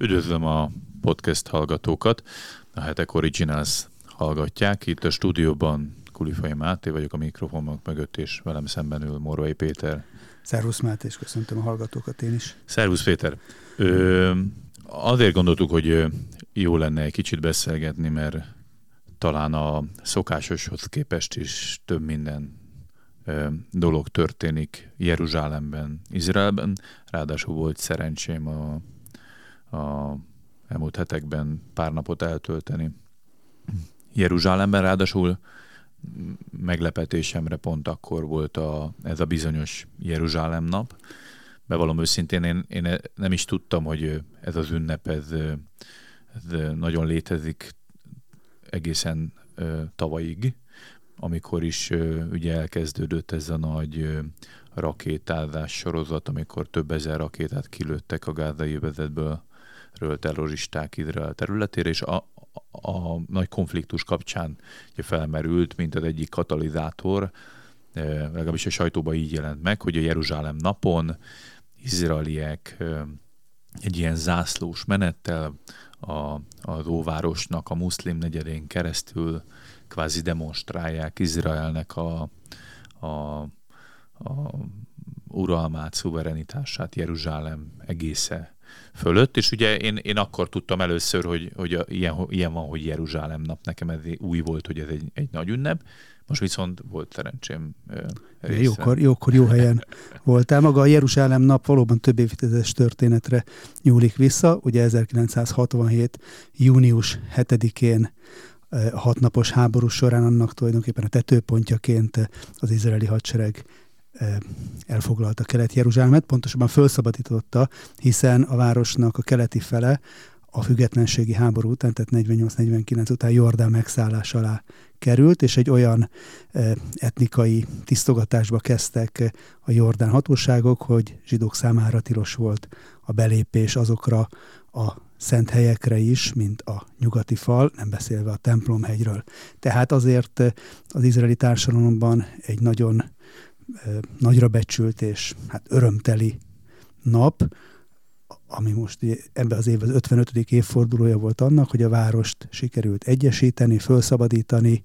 Üdvözlöm a podcast hallgatókat. A Hetek Originals hallgatják. Itt a stúdióban Kulifai Máté vagyok a mikrofonok mögött, és velem szemben ül Morvai Péter. Szervusz Máté, és köszöntöm a hallgatókat én is. Szervusz Péter. Ö, azért gondoltuk, hogy jó lenne egy kicsit beszélgetni, mert talán a szokásoshoz képest is több minden dolog történik Jeruzsálemben, Izraelben. Ráadásul volt szerencsém a, a elmúlt hetekben pár napot eltölteni Jeruzsálemben, ráadásul meglepetésemre pont akkor volt a, ez a bizonyos Jeruzsálem nap. Bevallom őszintén, én, én nem is tudtam, hogy ez az ünnep, ez, ez nagyon létezik egészen tavalyig, amikor is ugye elkezdődött ez a nagy rakétázás sorozat, amikor több ezer rakétát kilőttek a gázai övezetből terroristák Izrael területére, és a, a, a nagy konfliktus kapcsán ugye felmerült, mint az egyik katalizátor, legalábbis a sajtóban így jelent meg, hogy a Jeruzsálem napon izraeliek egy ilyen zászlós menettel a, az óvárosnak a muszlim negyedén keresztül kvázi demonstrálják Izraelnek a, a, a uralmát, szuverenitását Jeruzsálem egésze fölött, és ugye én, én akkor tudtam először, hogy, hogy ilyen, ilyen van, hogy Jeruzsálem nap, nekem ez új volt, hogy ez egy, egy nagy ünnep, most viszont volt szerencsém Jókor, jókor, jó helyen voltál. Maga a Jeruzsálem nap valóban több évtizedes történetre nyúlik vissza. Ugye 1967. június 7-én a hatnapos háború során annak tulajdonképpen a tetőpontjaként az izraeli hadsereg elfoglalta Kelet-Jeruzsálemet, pontosabban felszabadította, hiszen a városnak a keleti fele a függetlenségi háború után, tehát 48-49 után Jordán megszállás alá került, és egy olyan etnikai tisztogatásba kezdtek a Jordán hatóságok, hogy zsidók számára tilos volt a belépés azokra a szent helyekre is, mint a nyugati fal, nem beszélve a templomhegyről. Tehát azért az izraeli társadalomban egy nagyon nagyra becsült és hát örömteli nap, ami most ebbe az év az 55. évfordulója volt annak, hogy a várost sikerült egyesíteni, felszabadítani,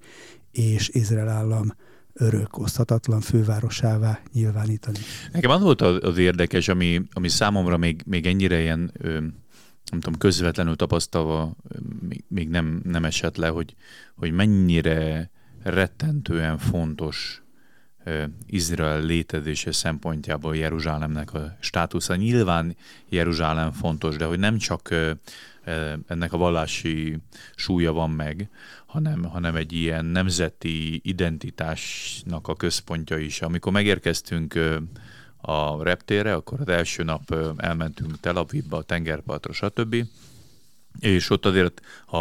és Izrael állam örök, oszthatatlan fővárosává nyilvánítani. Nekem az volt az, érdekes, ami, ami számomra még, még ennyire ilyen, nem tudom, közvetlenül tapasztalva még, még nem, nem esett le, hogy, hogy mennyire rettentően fontos Izrael létezése szempontjából Jeruzsálemnek a státusza. Nyilván Jeruzsálem fontos, de hogy nem csak ennek a vallási súlya van meg, hanem, hanem egy ilyen nemzeti identitásnak a központja is. Amikor megérkeztünk a reptérre, akkor az első nap elmentünk Tel Avivba, a tengerpartra, stb. És ott azért a,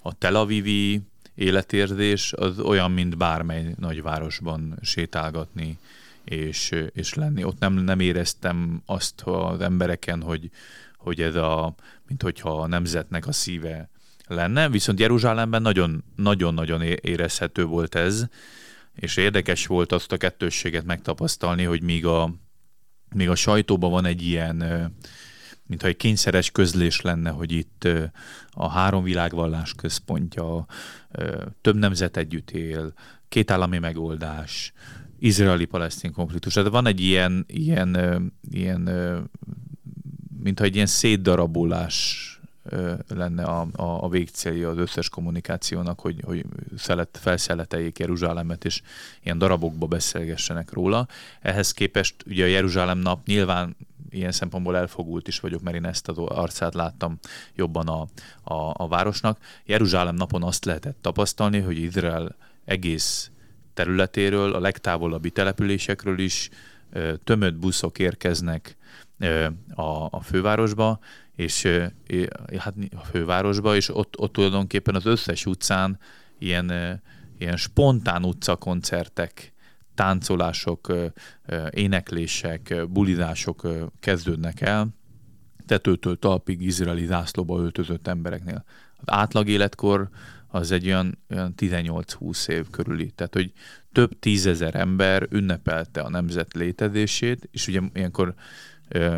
a Tel Avivi életérzés az olyan, mint bármely nagyvárosban sétálgatni és, és lenni. Ott nem, nem éreztem azt az embereken, hogy, hogy ez a, mint hogyha a nemzetnek a szíve lenne, viszont Jeruzsálemben nagyon-nagyon érezhető volt ez, és érdekes volt azt a kettősséget megtapasztalni, hogy míg a, míg a sajtóban van egy ilyen mintha egy kényszeres közlés lenne, hogy itt a három világvallás központja, több nemzet együtt él, két állami megoldás, izraeli-palesztin konfliktus. Tehát van egy ilyen, ilyen, ilyen mintha egy ilyen szétdarabolás lenne a, a, a végcélja az összes kommunikációnak, hogy, hogy szelet, felszeleteljék Jeruzsálemet, és ilyen darabokba beszélgessenek róla. Ehhez képest ugye a Jeruzsálem nap nyilván ilyen szempontból elfogult is vagyok, mert én ezt az arcát láttam jobban a, a, a városnak. Jeruzsálem napon azt lehetett tapasztalni, hogy Izrael egész területéről, a legtávolabbi településekről is tömött buszok érkeznek a, a fővárosba, és hát a fővárosba, és ott, ott tulajdonképpen az összes utcán ilyen, ilyen spontán utcakoncertek táncolások, éneklések, bulizások kezdődnek el, tetőtől talpig izraeli zászlóba öltözött embereknél. Az átlag életkor az egy olyan, olyan 18-20 év körüli. Tehát, hogy több tízezer ember ünnepelte a nemzet létezését, és ugye ilyenkor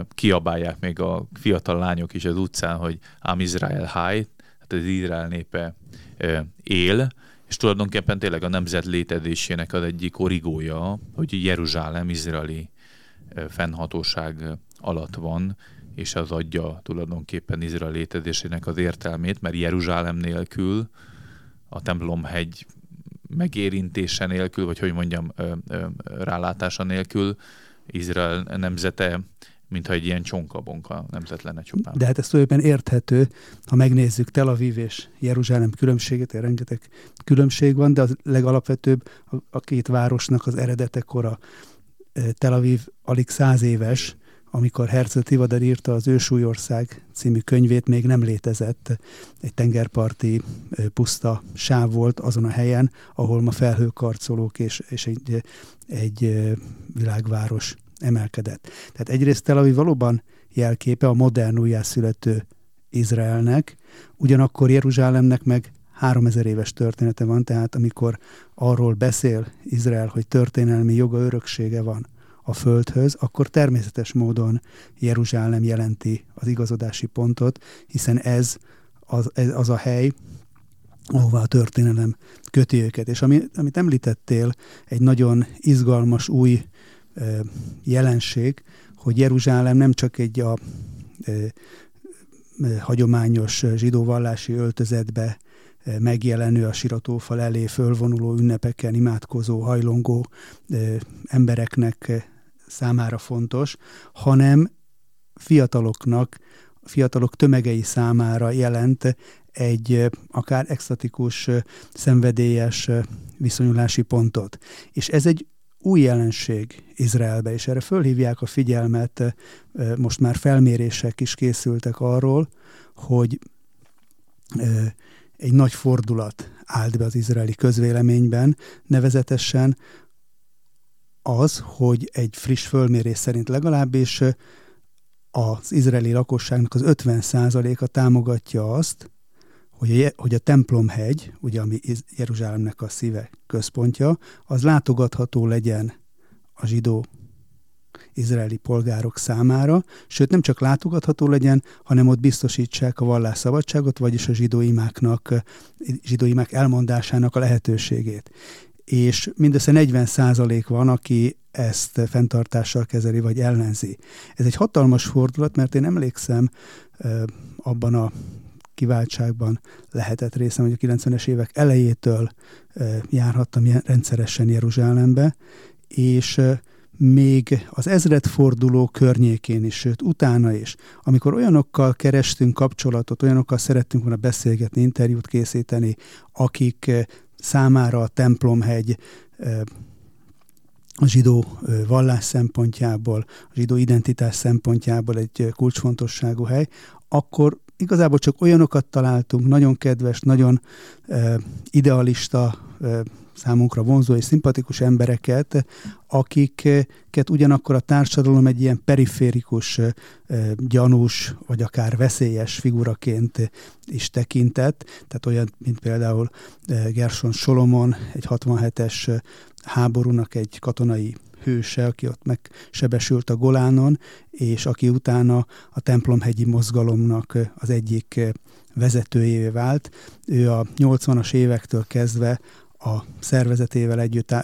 kiabálják még a fiatal lányok is az utcán, hogy Ám Izrael High, tehát az Izrael népe él, és tulajdonképpen tényleg a nemzet létezésének az egyik origója, hogy Jeruzsálem izraeli fennhatóság alatt van, és az adja tulajdonképpen Izrael létezésének az értelmét, mert Jeruzsálem nélkül, a templomhegy megérintése nélkül, vagy hogy mondjam, rálátása nélkül Izrael nemzete mintha egy ilyen csonkabonka nemzet lenne csupán. De hát ez tulajdonképpen érthető, ha megnézzük Tel Aviv és Jeruzsálem különbséget, rengeteg különbség van, de az legalapvetőbb a, két városnak az eredetekora. Tel Aviv alig száz éves, amikor Herzl Tivadar írta az Ősúlyország című könyvét, még nem létezett. Egy tengerparti puszta sáv volt azon a helyen, ahol ma felhőkarcolók és, és egy, egy világváros emelkedett. Tehát egyrészt Tel Aviv valóban jelképe a modern újjászülető Izraelnek, ugyanakkor Jeruzsálemnek meg 3000 éves története van, tehát amikor arról beszél Izrael, hogy történelmi joga öröksége van a földhöz, akkor természetes módon Jeruzsálem jelenti az igazodási pontot, hiszen ez az, ez az a hely, ahová a történelem köti őket. És ami, amit említettél, egy nagyon izgalmas új jelenség, hogy Jeruzsálem nem csak egy a hagyományos zsidó vallási öltözetbe megjelenő a siratófal elé fölvonuló ünnepeken imádkozó, hajlongó embereknek számára fontos, hanem fiataloknak, fiatalok tömegei számára jelent egy akár extatikus, szenvedélyes viszonyulási pontot. És ez egy új jelenség Izraelbe, és erre fölhívják a figyelmet, most már felmérések is készültek arról, hogy egy nagy fordulat állt be az izraeli közvéleményben, nevezetesen az, hogy egy friss fölmérés szerint legalábbis az izraeli lakosságnak az 50%-a támogatja azt, hogy a, hogy a templomhegy, ugye ami Jeruzsálemnek a szíve központja, az látogatható legyen a zsidó izraeli polgárok számára, sőt nem csak látogatható legyen, hanem ott biztosítsák a vallásszabadságot, vagyis a zsidó imáknak, zsidó imák elmondásának a lehetőségét. És mindössze 40 százalék van, aki ezt fenntartással kezeli, vagy ellenzi. Ez egy hatalmas fordulat, mert én emlékszem abban a kiváltságban lehetett részem, hogy a 90-es évek elejétől járhattam rendszeresen Jeruzsálembe, és még az ezredforduló környékén is, sőt utána is, amikor olyanokkal kerestünk kapcsolatot, olyanokkal szerettünk volna beszélgetni, interjút készíteni, akik számára a templomhegy a zsidó vallás szempontjából, a zsidó identitás szempontjából egy kulcsfontosságú hely, akkor igazából csak olyanokat találtunk, nagyon kedves, nagyon uh, idealista, uh, számunkra vonzó és szimpatikus embereket, akiket ugyanakkor a társadalom egy ilyen periférikus, gyanús, vagy akár veszélyes figuraként is tekintett. Tehát olyan, mint például Gerson Solomon, egy 67-es háborúnak egy katonai hőse, aki ott megsebesült a Golánon, és aki utána a templomhegyi mozgalomnak az egyik vezetőjévé vált. Ő a 80-as évektől kezdve a szervezetével együtt,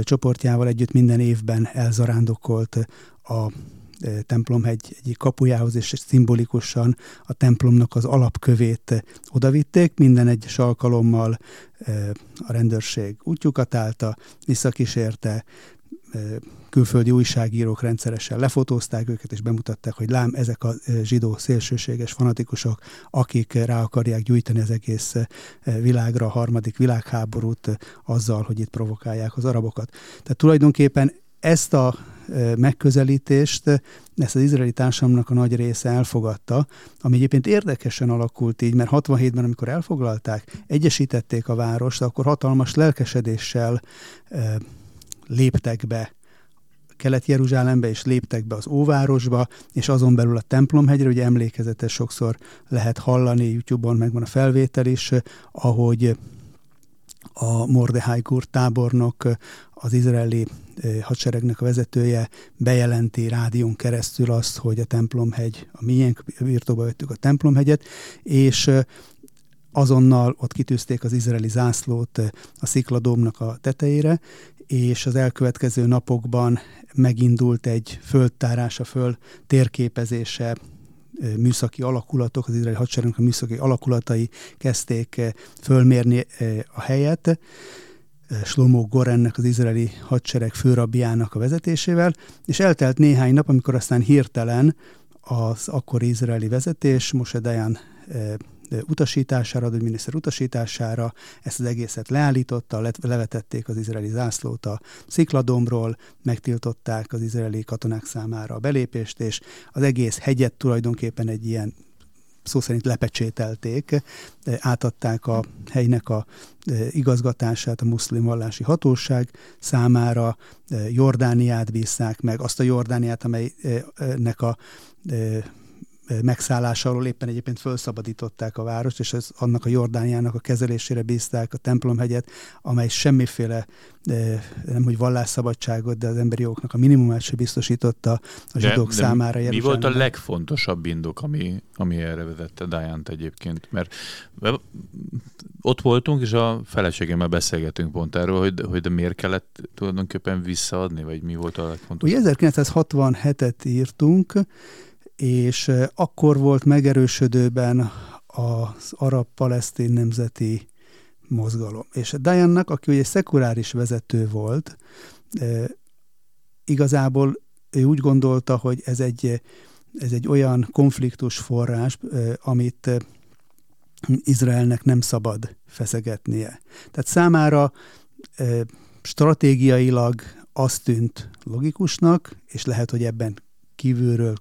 csoportjával együtt minden évben elzarándokolt a templomhegy egyik kapujához, és szimbolikusan a templomnak az alapkövét odavitték. Minden egyes alkalommal a rendőrség útjukat állta, visszakísérte, külföldi újságírók rendszeresen lefotózták őket, és bemutatták, hogy lám, ezek a zsidó szélsőséges fanatikusok, akik rá akarják gyújtani az egész világra a harmadik világháborút azzal, hogy itt provokálják az arabokat. Tehát tulajdonképpen ezt a megközelítést, ezt az izraeli társadalomnak a nagy része elfogadta, ami egyébként érdekesen alakult így, mert 67-ben, amikor elfoglalták, egyesítették a várost, akkor hatalmas lelkesedéssel léptek be Kelet-Jeruzsálembe, és léptek be az Óvárosba, és azon belül a templomhegyre, ugye emlékezetes sokszor lehet hallani, YouTube-on megvan a felvétel is, ahogy a Mordehai Gur tábornok, az izraeli hadseregnek a vezetője bejelenti rádión keresztül azt, hogy a templomhegy, a miénk, birtokba vettük a templomhegyet, és azonnal ott kitűzték az izraeli zászlót a szikladómnak a tetejére, és az elkövetkező napokban megindult egy földtárása, föl térképezése, műszaki alakulatok, az izraeli hadseregnek a műszaki alakulatai kezdték fölmérni a helyet, Slomo Gorennek, az izraeli hadsereg főrabjának a vezetésével, és eltelt néhány nap, amikor aztán hirtelen az akkori izraeli vezetés, Moshe Dayan utasítására, a miniszter utasítására. Ezt az egészet leállította, levetették az izraeli zászlót a szikladomról, megtiltották az izraeli katonák számára a belépést, és az egész hegyet tulajdonképpen egy ilyen szó szerint lepecsételték, átadták a helynek a igazgatását a muszlim vallási hatóság számára, Jordániát bízták meg, azt a Jordániát, amelynek a megszállásáról éppen egyébként felszabadították a várost, és ez annak a Jordániának a kezelésére bízták a templomhegyet, amely semmiféle, nem hogy vallásszabadságot, de az emberi jogoknak a minimumát se biztosította a zsidók de, de számára. Mi volt a legfontosabb indok, ami, ami erre vezette Diant egyébként? Mert ott voltunk, és a feleségemmel beszélgetünk pont erről, hogy, hogy de miért kellett tulajdonképpen visszaadni, vagy mi volt a legfontosabb? Ugye 1967-et írtunk, és akkor volt megerősödőben az arab-palesztin nemzeti mozgalom. És Diane-nak, aki ugye szekuláris vezető volt, igazából ő úgy gondolta, hogy ez egy, ez egy olyan konfliktus forrás, amit Izraelnek nem szabad feszegetnie. Tehát számára stratégiailag azt tűnt logikusnak, és lehet, hogy ebben kívülről,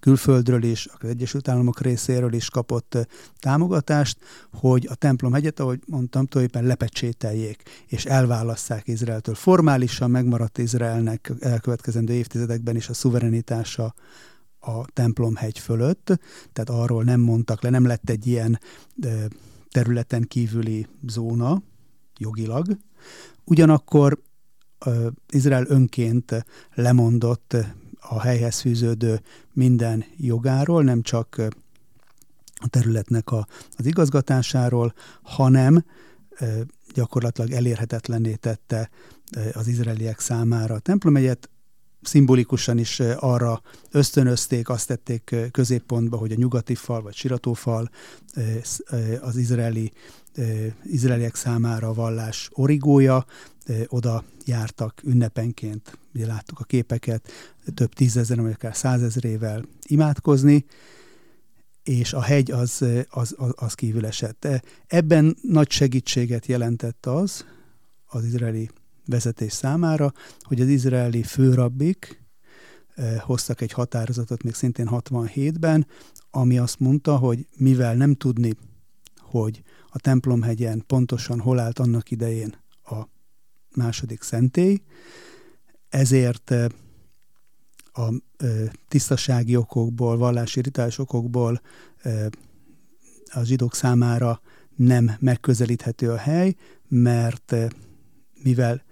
külföldről is, az Egyesült Államok részéről is kapott támogatást, hogy a templom hegyet, ahogy mondtam, tulajdonképpen lepecsételjék, és elválasszák Izraeltől. Formálisan megmaradt Izraelnek elkövetkezendő évtizedekben is a szuverenitása a templomhegy fölött, tehát arról nem mondtak le, nem lett egy ilyen területen kívüli zóna jogilag. Ugyanakkor Izrael önként lemondott a helyhez fűződő minden jogáról, nem csak a területnek a, az igazgatásáról, hanem gyakorlatilag elérhetetlenné tette az izraeliek számára a templomegyet, szimbolikusan is arra ösztönözték, azt tették középpontba, hogy a nyugati fal vagy siratófal az izraeli, izraeliek számára a vallás origója, oda jártak ünnepenként, ugye láttuk a képeket, több tízezer, vagy akár százezrével imádkozni, és a hegy az, az, az, az kívül esett. Ebben nagy segítséget jelentett az, az izraeli vezetés számára, hogy az izraeli főrabbik hoztak egy határozatot még szintén 67-ben, ami azt mondta, hogy mivel nem tudni, hogy a templomhegyen pontosan hol állt annak idején a második szentély, ezért a tisztasági okokból, vallási rituális okokból a zsidók számára nem megközelíthető a hely, mert mivel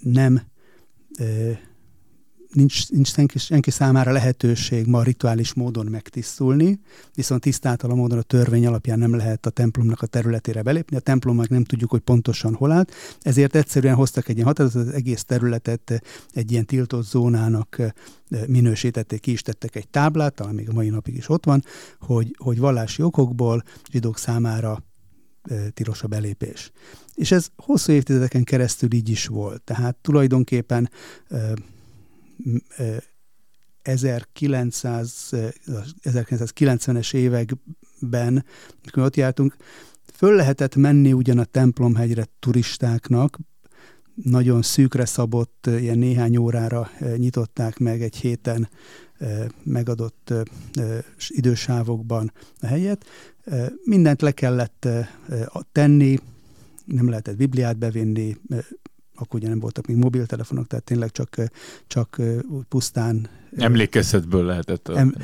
nem nincs, nincs senki, senki számára lehetőség ma rituális módon megtisztulni, viszont tisztátalan módon a törvény alapján nem lehet a templomnak a területére belépni, a templom meg nem tudjuk, hogy pontosan hol állt, ezért egyszerűen hoztak egy ilyen határozatot, az egész területet egy ilyen tiltott zónának minősítették, ki is tettek egy táblát, talán még a mai napig is ott van, hogy, hogy vallási okokból zsidók számára tilos a belépés. És ez hosszú évtizedeken keresztül így is volt. Tehát tulajdonképpen 1900, 1990-es években, amikor ott jártunk, föl lehetett menni ugyan a templomhegyre turistáknak, nagyon szűkre szabott, ilyen néhány órára nyitották meg egy héten megadott idősávokban a helyet. Mindent le kellett tenni, nem lehetett Bibliát bevinni, akkor ugye nem voltak még mobiltelefonok, tehát tényleg csak, csak pusztán... Emlékezetből lehetett a em,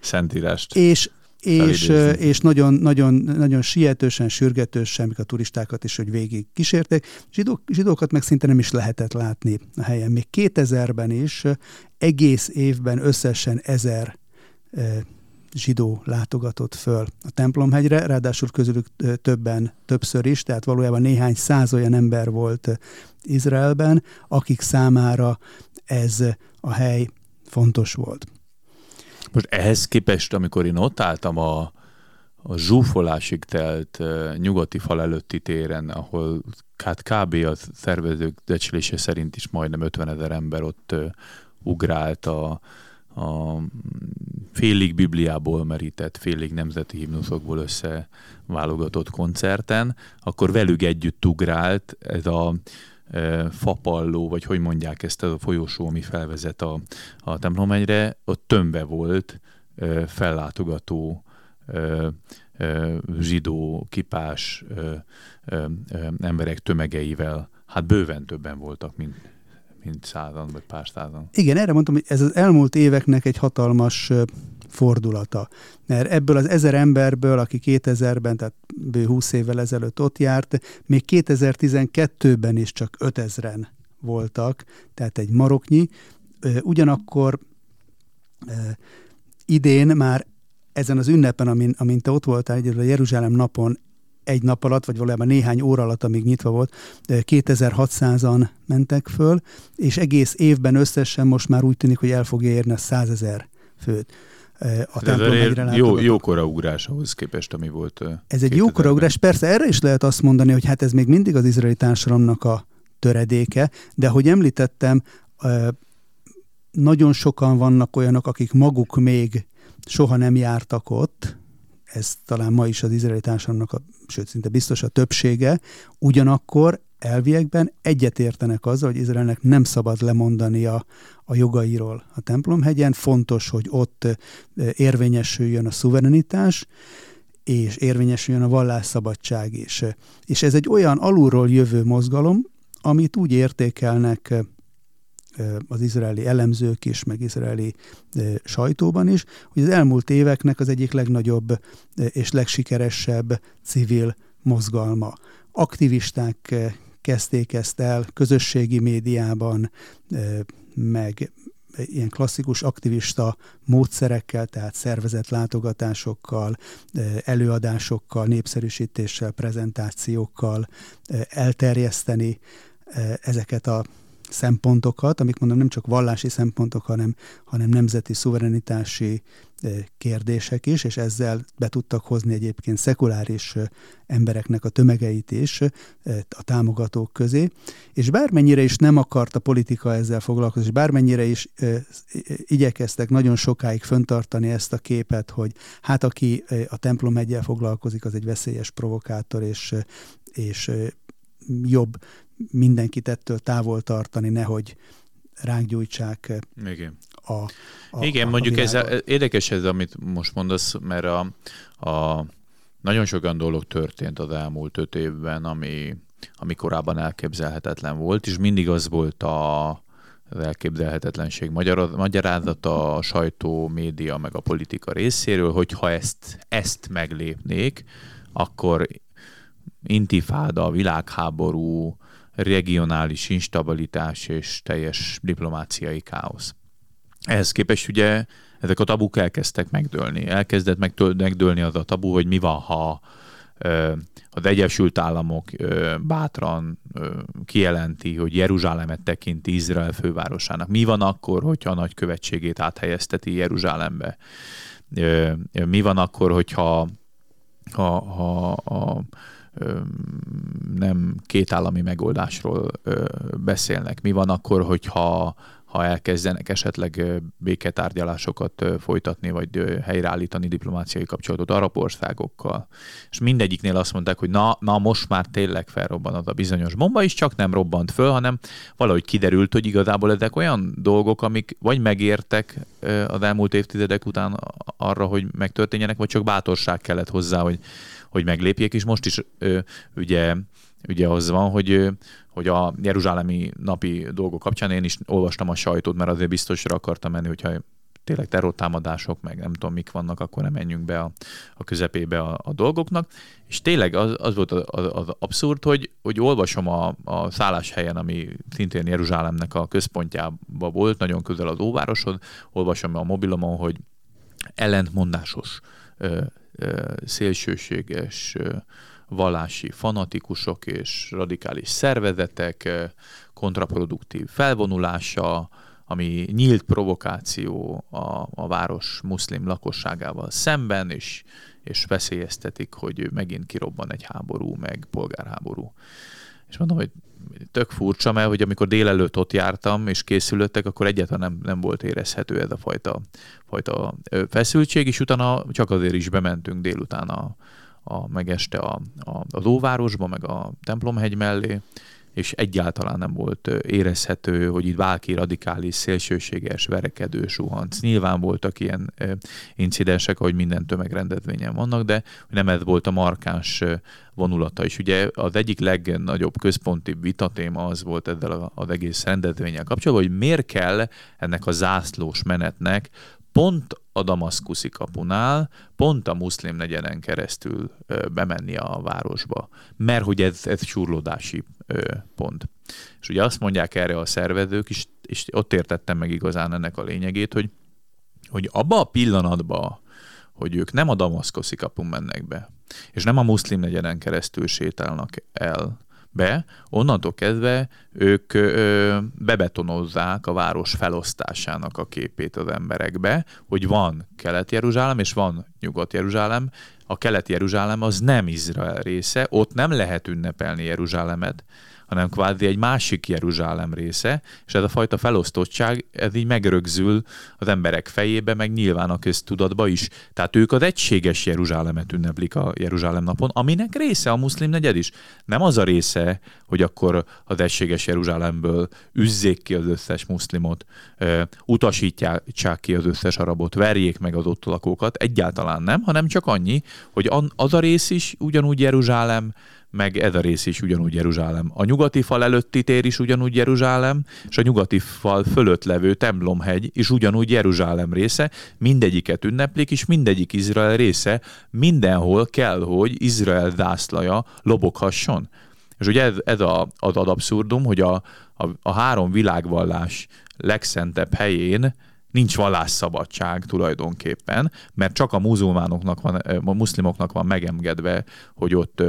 szentírást. És és, és nagyon, nagyon, nagyon sietősen, sürgetősen, a turistákat is, hogy végig kísérték. Zsidók, zsidókat meg szinte nem is lehetett látni a helyen. Még 2000-ben is egész évben összesen ezer zsidó látogatott föl a templomhegyre, ráadásul közülük többen többször is, tehát valójában néhány száz olyan ember volt Izraelben, akik számára ez a hely fontos volt. Most ehhez képest, amikor én ott álltam a, a zsúfolásig telt nyugati fal előtti téren, ahol hát kb. a szervezők decslése szerint is majdnem 50 ezer ember ott ugrált a, a félig Bibliából merített, félig nemzeti himnuszokból összeválogatott koncerten, akkor velük együtt ugrált ez a e, fapalló, vagy hogy mondják ezt a folyosó, ami felvezet a, a templomegyre, ott tömve volt e, fellátogató e, e, zsidó, kipás e, e, emberek tömegeivel. Hát bőven többen voltak, mint, mint százan, vagy pár százan. Igen, erre mondtam, hogy ez az elmúlt éveknek egy hatalmas fordulata. Mert ebből az ezer emberből, aki 2000-ben, tehát bő 20 évvel ezelőtt ott járt, még 2012-ben is csak 5000-en voltak, tehát egy maroknyi. Ugyanakkor idén már ezen az ünnepen, amin, amin te ott voltál, a Jeruzsálem napon egy nap alatt, vagy valójában néhány óra alatt, amíg nyitva volt, 2600-an mentek föl, és egész évben összesen most már úgy tűnik, hogy el fogja érni a 100 ezer főt a templom egyre jó, jókora ugrás ahhoz képest, ami volt. Ez egy jókora ugrás, persze erre is lehet azt mondani, hogy hát ez még mindig az izraeli társadalomnak a töredéke, de hogy említettem, nagyon sokan vannak olyanok, akik maguk még soha nem jártak ott, ez talán ma is az izraeli társadalomnak, a, sőt, szinte biztos a többsége, ugyanakkor elviekben egyetértenek azzal, hogy Izraelnek nem szabad lemondani a, a jogairól a templomhegyen. Fontos, hogy ott érvényesüljön a szuverenitás, és érvényesüljön a vallásszabadság is. És ez egy olyan alulról jövő mozgalom, amit úgy értékelnek az izraeli elemzők is, meg izraeli sajtóban is, hogy az elmúlt éveknek az egyik legnagyobb és legsikeresebb civil mozgalma. Aktivisták kezdték ezt el közösségi médiában, meg ilyen klasszikus aktivista módszerekkel, tehát szervezett látogatásokkal, előadásokkal, népszerűsítéssel, prezentációkkal elterjeszteni ezeket a szempontokat, amik mondom nem csak vallási szempontok, hanem, hanem nemzeti szuverenitási eh, kérdések is, és ezzel be tudtak hozni egyébként szekuláris eh, embereknek a tömegeit is eh, a támogatók közé, és bármennyire is nem akart a politika ezzel foglalkozni, és bármennyire is igyekeztek nagyon sokáig föntartani ezt a képet, hogy hát aki a templom egyel foglalkozik, az egy veszélyes provokátor, és, és jobb mindenkit ettől távol tartani, nehogy ránk gyújtsák Igen. a, a Igen, a, mondjuk a ez a, érdekes ez, amit most mondasz, mert a, a nagyon sokan dolog történt az elmúlt öt évben, ami, ami korábban elképzelhetetlen volt, és mindig az volt a, az elképzelhetetlenség magyarázata a sajtó, média, meg a politika részéről, hogyha ezt, ezt meglépnék, akkor intifáda, világháború, regionális instabilitás és teljes diplomáciai káosz. Ehhez képest ugye ezek a tabuk elkezdtek megdőlni. Elkezdett megdőlni az a tabu, hogy mi van, ha az Egyesült Államok bátran kijelenti, hogy Jeruzsálemet tekinti Izrael fővárosának. Mi van akkor, hogyha a nagykövetségét áthelyezteti Jeruzsálembe? Mi van akkor, hogyha ha, ha, ha nem két állami megoldásról beszélnek. Mi van akkor, hogyha ha elkezdenek esetleg béketárgyalásokat folytatni, vagy helyreállítani diplomáciai kapcsolatot arab országokkal. És mindegyiknél azt mondták, hogy na, na most már tényleg felrobban az a bizonyos bomba, is csak nem robbant föl, hanem valahogy kiderült, hogy igazából ezek olyan dolgok, amik vagy megértek az elmúlt évtizedek után arra, hogy megtörténjenek, vagy csak bátorság kellett hozzá, hogy hogy meglépjék, és most is ö, ugye, ugye az van, hogy, hogy a Jeruzsálemi napi dolgok kapcsán én is olvastam a sajtót, mert azért biztosra akartam menni, hogyha tényleg terrortámadások, meg nem tudom mik vannak, akkor nem menjünk be a, a közepébe a, a dolgoknak. És tényleg az, az volt az, az abszurd, hogy, hogy olvasom a, a szálláshelyen, ami szintén Jeruzsálemnek a központjában volt, nagyon közel az óvárosod, olvasom a mobilomon, hogy ellentmondásos, szélsőséges vallási fanatikusok és radikális szervezetek kontraproduktív felvonulása, ami nyílt provokáció a, a város muszlim lakosságával szemben, és, és veszélyeztetik, hogy megint kirobban egy háború, meg polgárháború. És mondom, hogy tök furcsa, mert hogy amikor délelőtt ott jártam, és készülöttek, akkor egyáltalán nem, nem volt érezhető ez a fajta, fajta feszültség, és utána csak azért is bementünk délután a, a, meg este a, a, az óvárosba, meg a templomhegy mellé, és egyáltalán nem volt érezhető, hogy itt bárki radikális, szélsőséges, verekedő suhanc. Nyilván voltak ilyen incidensek, ahogy minden tömegrendezvényen vannak, de nem ez volt a markáns vonulata. És ugye az egyik legnagyobb központi vitatéma az volt ezzel az egész rendezvényel kapcsolatban, hogy miért kell ennek a zászlós menetnek pont a damaszkuszi kapunál, pont a muszlim negyeden keresztül bemenni a városba, mert hogy ez, ez surlódási pont. És ugye azt mondják erre a szervezők, és, és ott értettem meg igazán ennek a lényegét, hogy, hogy abba a pillanatban, hogy ők nem a damaszkuszi kapun mennek be, és nem a muszlim negyeden keresztül sétálnak el, be, onnantól kezdve ők ö, bebetonozzák a város felosztásának a képét az emberekbe, hogy van Kelet-Jeruzsálem és van Nyugat-Jeruzsálem. A Kelet-Jeruzsálem az nem Izrael része, ott nem lehet ünnepelni Jeruzsálemet, hanem kvázi egy másik Jeruzsálem része, és ez a fajta felosztottság, ez így megrögzül az emberek fejébe, meg nyilván a köztudatba is. Tehát ők az egységes Jeruzsálemet ünneplik a Jeruzsálem napon, aminek része a muszlim negyed is. Nem az a része, hogy akkor az egységes Jeruzsálemből üzzék ki az összes muszlimot, utasítják ki az összes arabot, verjék meg az ott lakókat, egyáltalán nem, hanem csak annyi, hogy az a rész is ugyanúgy Jeruzsálem, meg ez a rész is ugyanúgy Jeruzsálem. A nyugati fal előtti tér is ugyanúgy Jeruzsálem, és a nyugati fal fölött levő Temlomhegy is ugyanúgy Jeruzsálem része, mindegyiket ünneplik, és mindegyik Izrael része, mindenhol kell, hogy Izrael zászlaja loboghasson. És ugye ez, ez a, az ad abszurdum, hogy a, a, a három világvallás legszentebb helyén nincs vallásszabadság tulajdonképpen, mert csak a muzulmánoknak van, a muszlimoknak van megengedve, hogy ott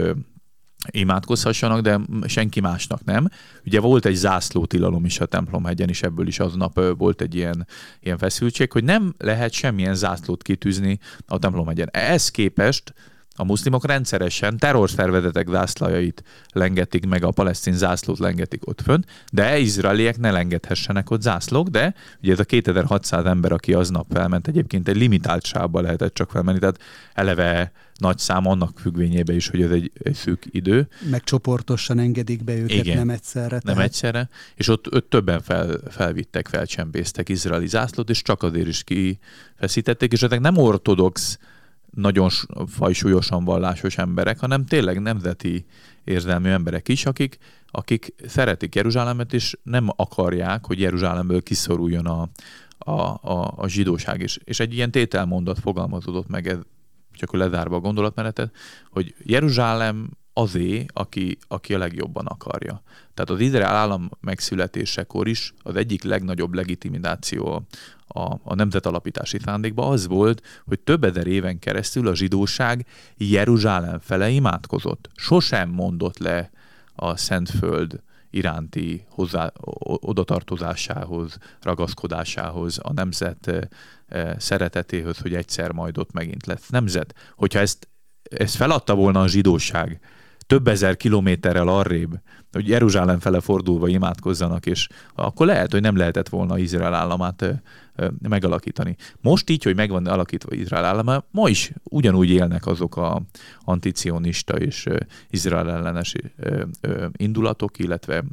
imádkozhassanak, de senki másnak nem. Ugye volt egy zászlótilalom is a templomhegyen, és ebből is aznap volt egy ilyen, ilyen feszültség, hogy nem lehet semmilyen zászlót kitűzni a templomhegyen. Ehhez képest a muszlimok rendszeresen terrorszervezetek zászlajait lengetik, meg a palesztin zászlót lengetik ott fönn, de izraeliek ne lengethessenek ott zászlók, de ugye ez a 2600 ember, aki aznap felment, egyébként egy limitált sávba lehetett csak felmenni, tehát eleve nagy szám annak függvényében is, hogy ez egy, egy szűk idő. Meg csoportosan engedik be őket, Igen, nem egyszerre. Nem tehát... egyszerre, és ott, ott többen fel, felvittek, felcsempésztek izraeli zászlót, és csak azért is kifeszítették, és ezek nem ortodox nagyon fajsúlyosan vallásos emberek, hanem tényleg nemzeti érzelmű emberek is, akik, akik szeretik Jeruzsálemet, és nem akarják, hogy Jeruzsálemből kiszoruljon a, a, a, a zsidóság is. És egy ilyen tételmondat fogalmazódott meg, ez csak lezárva a gondolatmenetet, hogy Jeruzsálem azé, aki, aki a legjobban akarja. Tehát az Izrael állam megszületésekor is az egyik legnagyobb legitimizáció a, a nemzetalapítási szándékban az volt, hogy több ezer éven keresztül a zsidóság Jeruzsálem fele imádkozott. Sosem mondott le a Szentföld iránti hozzá, odatartozásához, ragaszkodásához, a nemzet e, e, szeretetéhez, hogy egyszer majd ott megint lesz nemzet. Hogyha ezt, ezt feladta volna a zsidóság, több ezer kilométerrel arrébb, hogy Jeruzsálem fele fordulva imádkozzanak, és akkor lehet, hogy nem lehetett volna Izrael államát megalakítani. Most így, hogy megvan alakítva Izrael állama, ma is ugyanúgy élnek azok a anticionista és Izrael ellenes indulatok, illetve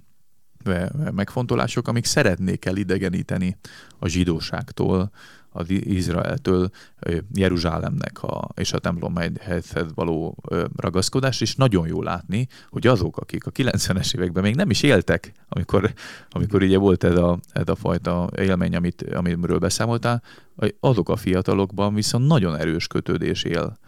megfontolások, amik szeretnék elidegeníteni a zsidóságtól az Izraeltől Jeruzsálemnek a, és a templomhelyhez való ragaszkodás, és nagyon jó látni, hogy azok, akik a 90-es években még nem is éltek, amikor, amikor ugye volt ez a, ez a fajta élmény, amit, amiről beszámoltál, azok a fiatalokban viszont nagyon erős kötődés él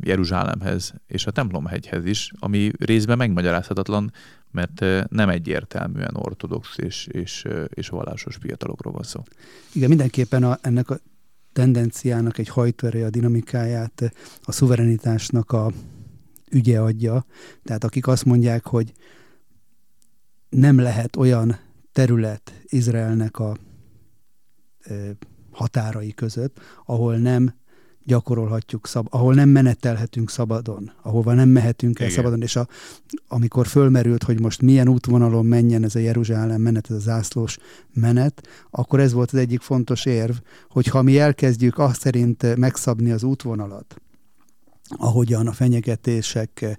Jeruzsálemhez és a templomhegyhez is, ami részben megmagyarázhatatlan, mert nem egyértelműen ortodox és, és, és vallásos fiatalokról van szó. Igen, mindenképpen a, ennek a tendenciának egy hajtóereje a dinamikáját a szuverenitásnak a ügye adja. Tehát akik azt mondják, hogy nem lehet olyan terület Izraelnek a határai között, ahol nem gyakorolhatjuk, szab, ahol nem menetelhetünk szabadon, ahova nem mehetünk el Igen. szabadon, és a, amikor fölmerült, hogy most milyen útvonalon menjen ez a Jeruzsálem menet, ez a zászlós menet, akkor ez volt az egyik fontos érv, hogy ha mi elkezdjük azt szerint megszabni az útvonalat, ahogyan a fenyegetések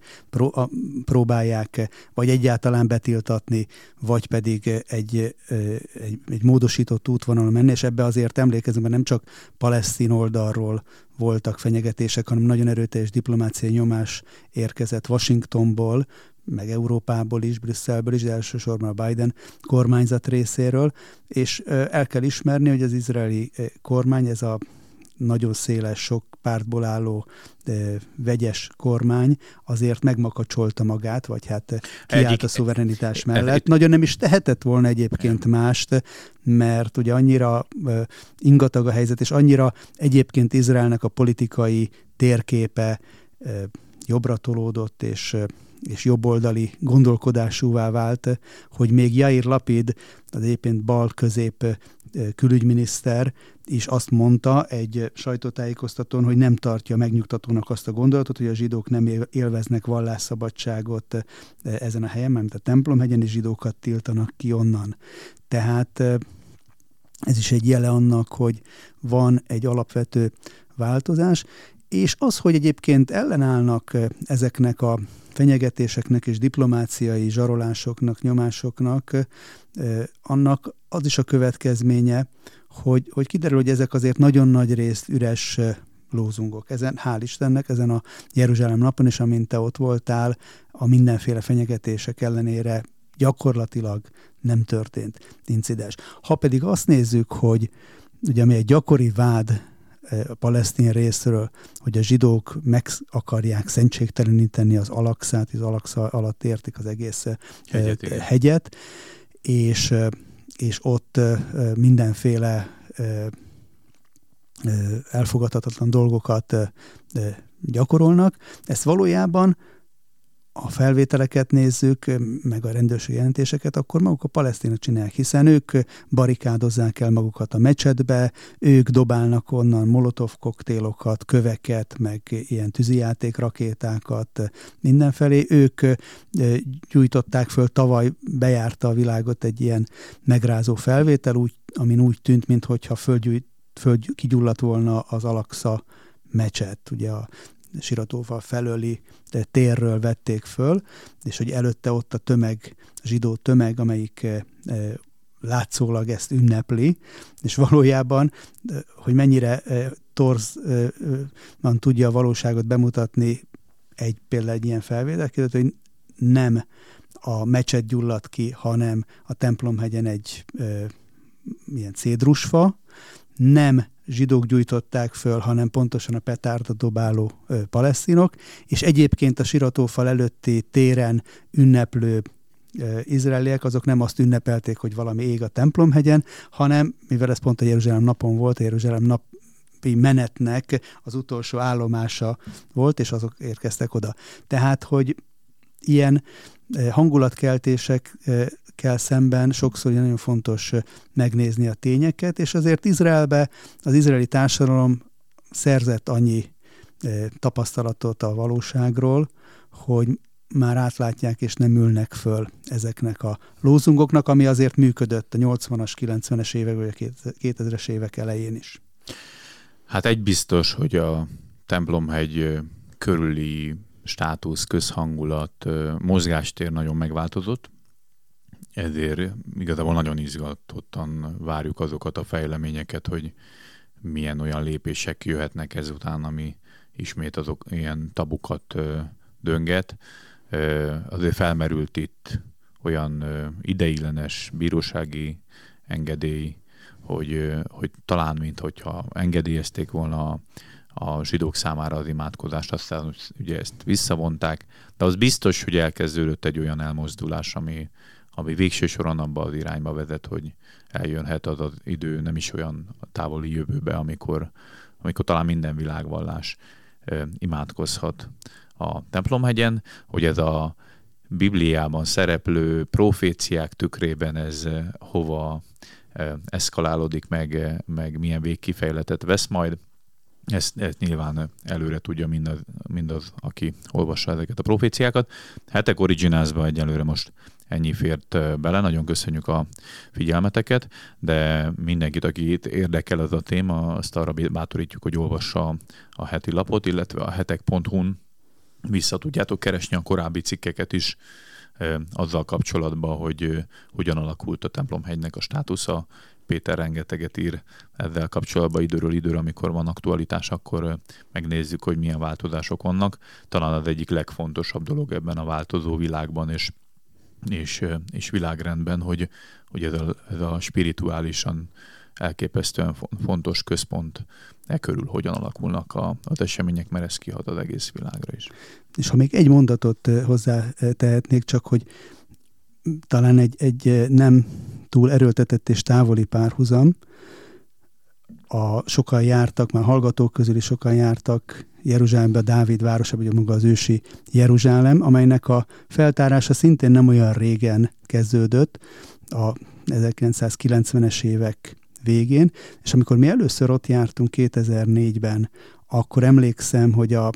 próbálják vagy egyáltalán betiltatni, vagy pedig egy, egy, egy módosított útvonalon menni, és ebbe azért emlékezünk, mert nem csak palesztin oldalról voltak fenyegetések, hanem nagyon erőteljes diplomáciai nyomás érkezett Washingtonból, meg Európából is, Brüsszelből is, de elsősorban a Biden kormányzat részéről, és el kell ismerni, hogy az izraeli kormány, ez a nagyon széles, sok pártból álló de, vegyes kormány azért megmakacsolta magát, vagy hát kiállt Egyik, a szuverenitás mellett. Egy, nagyon nem is tehetett volna egyébként mást, mert ugye annyira ingatag a helyzet, és annyira egyébként Izraelnek a politikai térképe uh, jobbra tolódott, és és jobboldali gondolkodásúvá vált, hogy még Jair Lapid, az egyébként bal-közép külügyminiszter is azt mondta egy sajtótájékoztatón, hogy nem tartja megnyugtatónak azt a gondolatot, hogy a zsidók nem élveznek vallásszabadságot ezen a helyen, mert a templomhegyen is zsidókat tiltanak ki onnan. Tehát ez is egy jele annak, hogy van egy alapvető változás, és az, hogy egyébként ellenállnak ezeknek a fenyegetéseknek és diplomáciai zsarolásoknak, nyomásoknak, annak az is a következménye, hogy, hogy kiderül, hogy ezek azért nagyon nagy részt üres lózungok. Ezen, hál' Istennek, ezen a Jeruzsálem napon is, amint te ott voltál, a mindenféle fenyegetések ellenére gyakorlatilag nem történt incidens. Ha pedig azt nézzük, hogy ugye ami egy gyakori vád a palesztin részről, hogy a zsidók meg akarják szentségteleníteni az alakszát, az alaksza alatt értik az egész hegyet, hegyet és, és ott mindenféle elfogadhatatlan dolgokat gyakorolnak. Ezt valójában a felvételeket nézzük, meg a rendőrség jelentéseket, akkor maguk a palesztinok csinálják, hiszen ők barikádozzák el magukat a mecsetbe, ők dobálnak onnan molotov koktélokat, köveket, meg ilyen tűzijáték rakétákat mindenfelé. Ők gyújtották föl, tavaly bejárta a világot egy ilyen megrázó felvétel, úgy, amin úgy tűnt, mintha földgyújt föld kigyulladt volna az Alaksa mecset, ugye a Siratóval felőli térről vették föl, és hogy előtte ott a tömeg, zsidó tömeg, amelyik eh, eh, látszólag ezt ünnepli, és valójában, eh, hogy mennyire torzban tudja a valóságot bemutatni egy például egy ilyen felvétel, hogy nem a mecset gyulladt ki, hanem a templomhegyen egy e, ilyen cédrusfa, nem zsidók gyújtották föl, hanem pontosan a petárda dobáló ö, palesztinok, és egyébként a siratófal előtti téren ünneplő izraeliek, azok nem azt ünnepelték, hogy valami ég a templomhegyen, hanem, mivel ez pont a Jeruzsálem napon volt, a Jeruzsálem nap menetnek az utolsó állomása volt, és azok érkeztek oda. Tehát, hogy ilyen hangulatkeltések kell szemben sokszor nagyon fontos megnézni a tényeket, és azért Izraelbe az izraeli társadalom szerzett annyi tapasztalatot a valóságról, hogy már átlátják és nem ülnek föl ezeknek a lózungoknak, ami azért működött a 80-as, 90-es évek vagy a 2000-es évek elején is. Hát egy biztos, hogy a templomhegy körüli státusz, közhangulat, mozgástér nagyon megváltozott ezért igazából nagyon izgatottan várjuk azokat a fejleményeket, hogy milyen olyan lépések jöhetnek ezután, ami ismét azok ilyen tabukat dönget. Azért felmerült itt olyan ideiglenes bírósági engedély, hogy, hogy talán, mint hogyha engedélyezték volna a, zsidók számára az imádkozást, aztán ugye ezt visszavonták, de az biztos, hogy elkezdődött egy olyan elmozdulás, ami, ami végső soron abba az irányba vezet, hogy eljönhet az az idő nem is olyan távoli jövőbe, amikor, amikor talán minden világvallás imádkozhat a templomhegyen, hogy ez a Bibliában szereplő proféciák tükrében ez hova eszkalálódik, meg, meg milyen végkifejletet vesz majd. Ezt, ezt nyilván előre tudja mindaz, mindaz, aki olvassa ezeket a proféciákat. Hetek Originalsba egyelőre most ennyi fért bele. Nagyon köszönjük a figyelmeteket, de mindenkit, aki itt érdekel ez a téma, azt arra bátorítjuk, hogy olvassa a heti lapot, illetve a hetek.hu-n vissza tudjátok keresni a korábbi cikkeket is azzal kapcsolatban, hogy hogyan alakult a templomhegynek a státusza. Péter rengeteget ír ezzel kapcsolatban időről időre, amikor van aktualitás, akkor megnézzük, hogy milyen változások vannak. Talán az egyik legfontosabb dolog ebben a változó világban, és és, és világrendben, hogy, hogy ez, a, ez a spirituálisan elképesztően fontos központ e körül hogyan alakulnak a, az események, mert ez kihat az egész világra is. És ha még egy mondatot hozzá tehetnék, csak hogy talán egy, egy nem túl erőltetett és távoli párhuzam, a, sokan jártak, már hallgatók közül is sokan jártak Jeruzsálembe, Dávid városa, vagy maga az ősi Jeruzsálem, amelynek a feltárása szintén nem olyan régen kezdődött, a 1990-es évek végén, és amikor mi először ott jártunk 2004-ben, akkor emlékszem, hogy a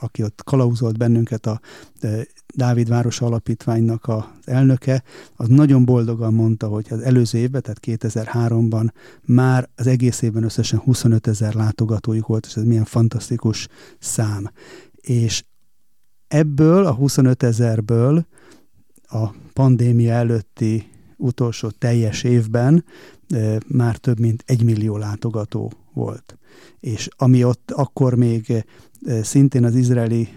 aki ott kalauzolt bennünket, a Dávid Város Alapítványnak az elnöke, az nagyon boldogan mondta, hogy az előző évben, tehát 2003-ban már az egész évben összesen 25 ezer látogatójuk volt, és ez milyen fantasztikus szám. És ebből, a 25 ezerből a pandémia előtti utolsó teljes évben e, már több mint egy millió látogató volt. És ami ott akkor még e, szintén az izraeli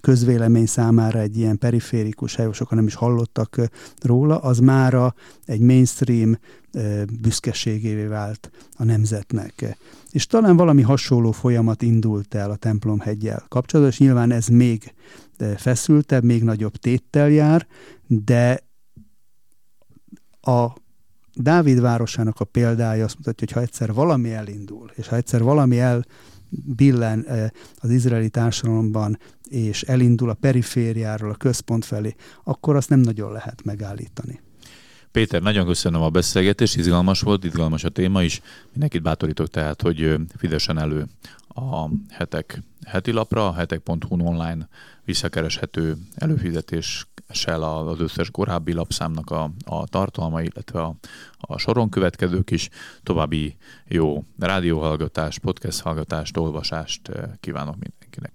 közvélemény számára egy ilyen periférikus hely, sokan nem is hallottak róla, az mára egy mainstream büszkeségévé vált a nemzetnek. És talán valami hasonló folyamat indult el a templomhegyel kapcsolatban, és nyilván ez még feszültebb, még nagyobb téttel jár, de a Dávid városának a példája azt mutatja, hogy ha egyszer valami elindul, és ha egyszer valami el billen az izraeli társadalomban, és elindul a perifériáról a központ felé, akkor azt nem nagyon lehet megállítani. Péter, nagyon köszönöm a beszélgetést, izgalmas volt, izgalmas a téma is. Mindenkit bátorítok tehát, hogy fizessen elő a hetek heti lapra, a hetek.hu online visszakereshető előfizetéssel az összes korábbi lapszámnak a, a tartalma, illetve a, a soron következők is. További jó rádióhallgatást, podcast hallgatást, olvasást kívánok mindenkinek.